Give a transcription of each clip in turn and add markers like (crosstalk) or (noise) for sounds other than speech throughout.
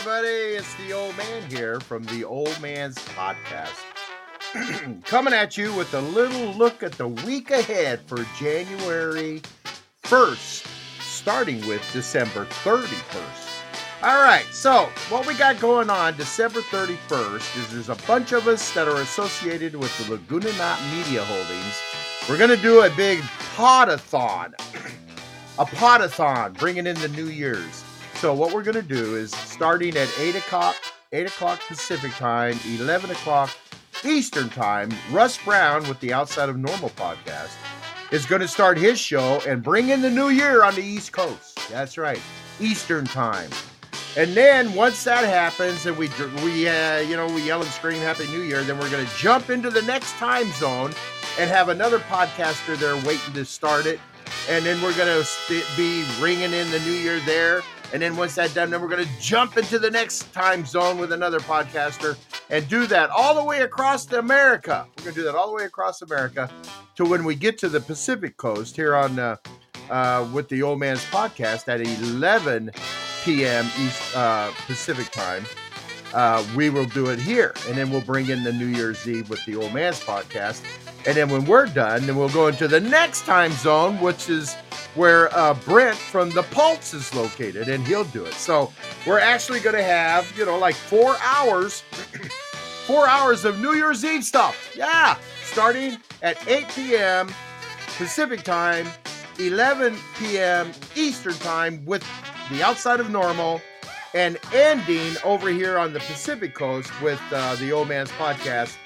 everybody. It's the old man here from the Old Man's Podcast. (clears throat) Coming at you with a little look at the week ahead for January 1st, starting with December 31st. All right, so what we got going on December 31st is there's a bunch of us that are associated with the Laguna Knot Media Holdings. We're going to do a big podathon, (clears throat) a podathon, bringing in the New Year's. So what we're going to do is starting at 8 o'clock, 8 o'clock Pacific time, 11 o'clock Eastern time, Russ Brown with the Outside of Normal podcast is going to start his show and bring in the new year on the East Coast. That's right, Eastern time. And then once that happens, and we we uh, you know we yell and scream Happy New Year, then we're going to jump into the next time zone and have another podcaster there waiting to start it. And then we're going to be ringing in the New Year there. And then once that's done, then we're going to jump into the next time zone with another podcaster and do that all the way across America. We're going to do that all the way across America to when we get to the Pacific Coast here on uh, uh, with the Old Man's Podcast at 11 p.m. East uh, Pacific time. Uh, we will do it here, and then we'll bring in the New Year's Eve with the Old Man's Podcast. And then when we're done, then we'll go into the next time zone, which is where uh, Brent from the Pulse is located, and he'll do it. So we're actually going to have, you know, like four hours, (clears throat) four hours of New Year's Eve stuff. Yeah, starting at 8 p.m. Pacific time, 11 p.m. Eastern time with the outside of normal, and ending over here on the Pacific coast with uh, the Old Man's podcast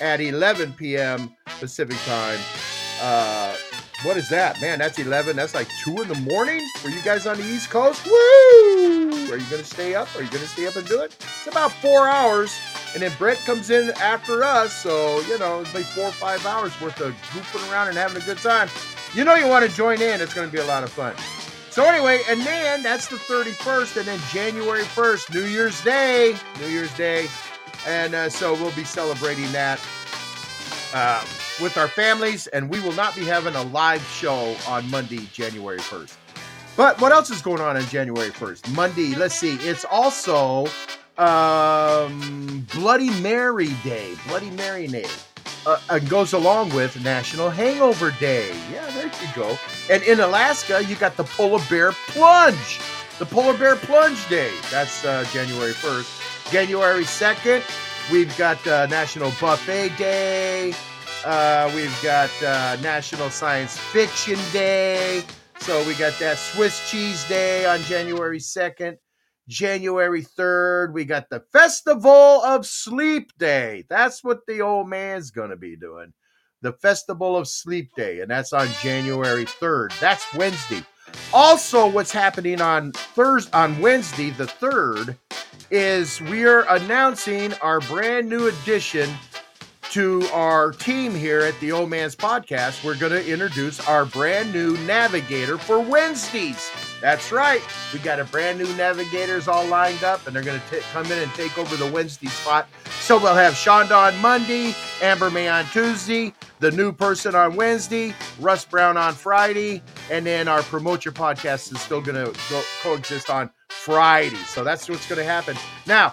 at 11 p.m. Pacific time. Uh, what is that? Man, that's 11. That's like 2 in the morning for you guys on the East Coast. Woo! Are you going to stay up? Are you going to stay up and do it? It's about four hours. And then Brett comes in after us. So, you know, it's like four or five hours worth of goofing around and having a good time. You know, you want to join in. It's going to be a lot of fun. So, anyway, and then that's the 31st. And then January 1st, New Year's Day. New Year's Day. And uh, so we'll be celebrating that. Uh, with our families, and we will not be having a live show on Monday, January 1st. But what else is going on on January 1st? Monday, let's see, it's also um, Bloody Mary Day. Bloody Mary Day. Uh, uh, goes along with National Hangover Day. Yeah, there you go. And in Alaska, you got the Polar Bear Plunge. The Polar Bear Plunge Day. That's uh, January 1st. January 2nd, we've got uh, National Buffet Day. Uh, we've got uh, National Science Fiction Day. So we got that Swiss Cheese Day on January 2nd. January 3rd, we got the Festival of Sleep Day. That's what the old man's going to be doing. The Festival of Sleep Day, and that's on January 3rd. That's Wednesday. Also, what's happening on Thursday, on Wednesday, the 3rd, is we are announcing our brand new edition to our team here at the Old Man's Podcast, we're going to introduce our brand new navigator for Wednesdays. That's right. We got a brand new navigators all lined up, and they're going to come in and take over the Wednesday spot. So we'll have Shonda on Monday, Amber May on Tuesday, the new person on Wednesday, Russ Brown on Friday, and then our Promote Your Podcast is still going to co- coexist on Friday. So that's what's going to happen. Now,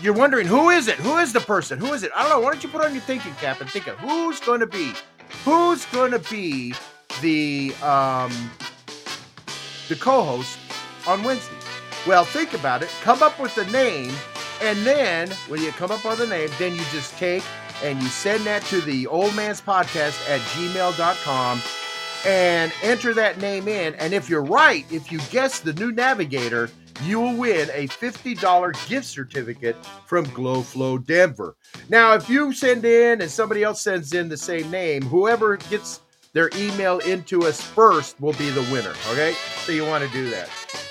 you're wondering who is it? Who is the person? Who is it? I don't know. Why don't you put on your thinking cap and think of who's going to be, who's going to be the um the co-host on Wednesday? Well, think about it. Come up with the name, and then when you come up with the name, then you just take and you send that to the old man's podcast at gmail.com and enter that name in. And if you're right, if you guess the new navigator, you will win a $50 gift certificate from GlowFlow Denver. Now, if you send in and somebody else sends in the same name, whoever gets their email into us first will be the winner. Okay? So you want to do that.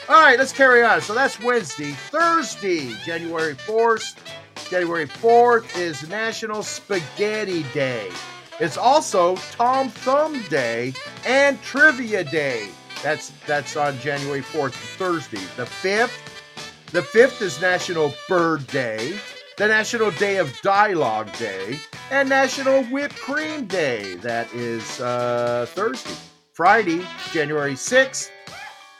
All right, let's carry on. So that's Wednesday. Thursday, January 4th. January 4th is National Spaghetti Day. It's also Tom Thumb Day and Trivia Day. That's that's on January 4th, Thursday. The 5th, the 5th is National Bird Day, the National Day of Dialogue Day, and National Whipped Cream Day. That is uh, Thursday. Friday, January 6th,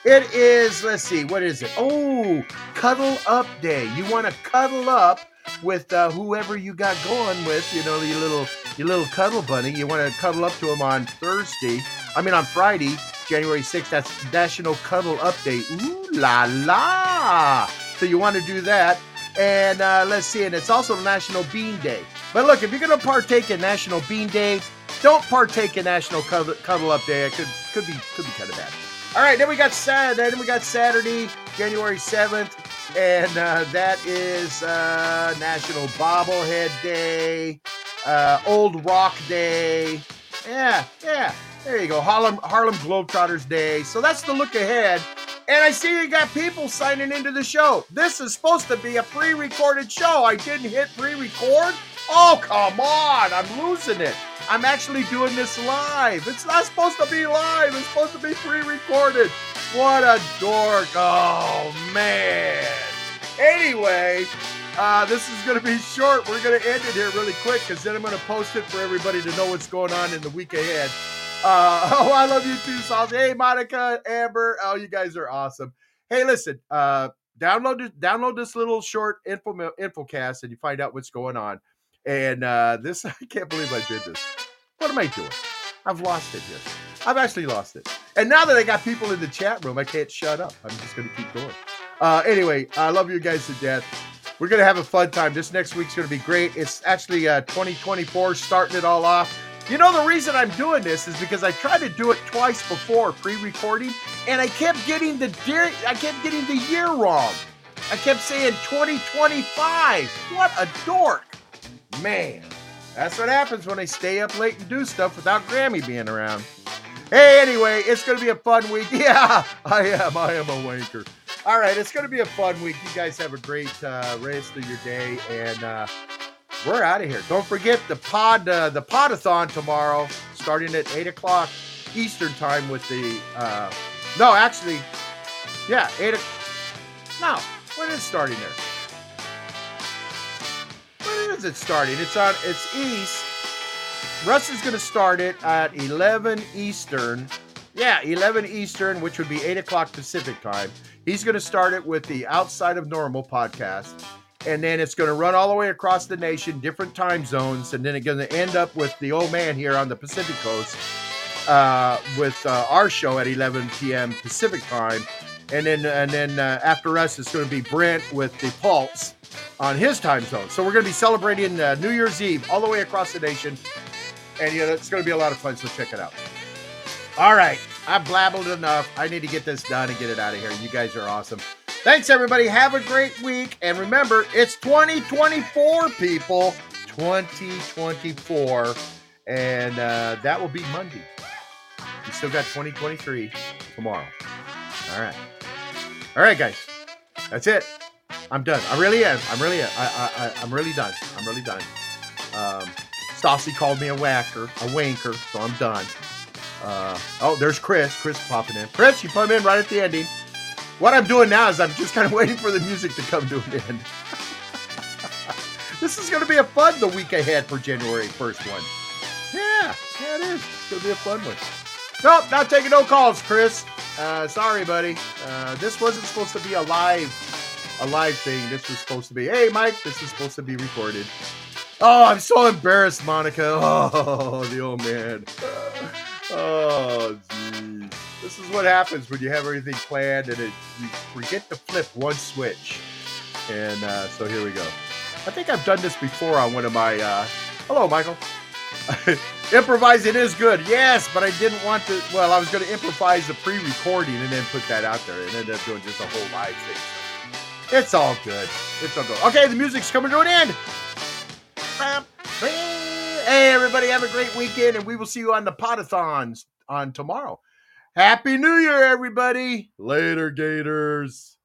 It is, let's see, what is it? Oh, cuddle up day. You want to cuddle up with uh, whoever you got going with, you know, your little your little cuddle bunny. You want to cuddle up to him on Thursday. I mean on Friday, January 6th. That's National Cuddle Up Day. Ooh la la. So you want to do that. And uh, let's see, and it's also National Bean Day. But look, if you're going to partake in National Bean Day, don't partake in National Cuddle, Cuddle Up Day. It could could be could be kind of bad. All right, then we got Saturday. Then we got Saturday, January seventh, and uh, that is uh, National Bobblehead Day, uh, Old Rock Day. Yeah, yeah. There you go, Harlem Harlem Globetrotters Day. So that's the look ahead. And I see you got people signing into the show. This is supposed to be a pre-recorded show. I didn't hit pre-record. Oh come on, I'm losing it. I'm actually doing this live. It's not supposed to be live. It's supposed to be pre-recorded. What a dork. Oh man. Anyway, uh, this is going to be short. We're going to end it here really quick because then I'm going to post it for everybody to know what's going on in the week ahead. Uh, (laughs) oh, I love you too, Salty. Hey, Monica, Amber. Oh, you guys are awesome. Hey, listen, uh, download download this little short info infocast and you find out what's going on. And uh, this, (laughs) I can't believe I did this. What am I doing? I've lost it here. I've actually lost it. And now that I got people in the chat room, I can't shut up. I'm just going to keep going. Uh, anyway, I love you guys to death. We're going to have a fun time. This next week's going to be great. It's actually uh, 2024 starting it all off. You know, the reason I'm doing this is because I tried to do it twice before pre-recording, and I kept getting the I kept getting the year wrong. I kept saying 2025. What a dork. Man, that's what happens when I stay up late and do stuff without Grammy being around. Hey, anyway, it's to be a fun week. (laughs) Yeah, I am. I am a wanker. All right, it's to be a fun week. You guys have a great uh, rest of your day, and uh, we're out of here. Don't forget the pod, uh, the podathon tomorrow, starting at eight o'clock Eastern time with the. Uh, no, actually, yeah, eight. no, when is starting there? When is it starting? It's on. It's east. Russ is going to start it at eleven Eastern. Yeah, eleven Eastern, which would be eight o'clock Pacific time. He's going to start it with the Outside of Normal podcast and then it's going to run all the way across the nation, different time zones, and then it's going to end up with the old man here on the Pacific Coast uh, with uh, our show at 11 p.m. Pacific time, and then and then uh, after us it's going to be Brent with the Pulse on his time zone. So we're going to be celebrating uh, New Year's Eve all the way across the nation, and you know it's going to be a lot of fun. So check it out. All right, I've blabbled enough. I need to get this done and get it out of here. You guys are awesome. Thanks, everybody. Have a great week. And remember, it's 2024, people. 2024. And uh, that will be Monday. We still got 2023 tomorrow. All right. All right, guys. That's it. I'm done. I really am. I'm really, I, I, I, am really done. I'm really done. Um, Stassi called me a whacker, a wanker, so I'm done. Uh, oh, there's Chris. Chris popping in. Chris, you put him in right at the ending. What I'm doing now is I'm just kind of waiting for the music to come to an end. this is going to be a fun the week ahead for January 1st one. Yeah, yeah, it is. It's going to be a fun one. Nope, not taking no calls, Chris. Uh, sorry, buddy. Uh, this wasn't supposed to be a live, a live thing. This was supposed to be, hey, Mike, this is supposed to be recorded. Oh, I'm so embarrassed, Monica. (laughs) Oh, the old man. Oh, is what happens when you have everything planned and it, you forget to flip one switch. And uh, so here we go. I think I've done this before on one of my. Uh, hello, Michael. (laughs) Improvising is good, yes, but I didn't want to. Well, I was going to improvise the pre-recording and then put that out there, and ended up doing just a whole live thing. It's all good. It's all good. Okay, the music's coming to an end. Hey, everybody, have a great weekend, and we will see you on the Podathons on tomorrow. Happy New Year, everybody. Later, Gators.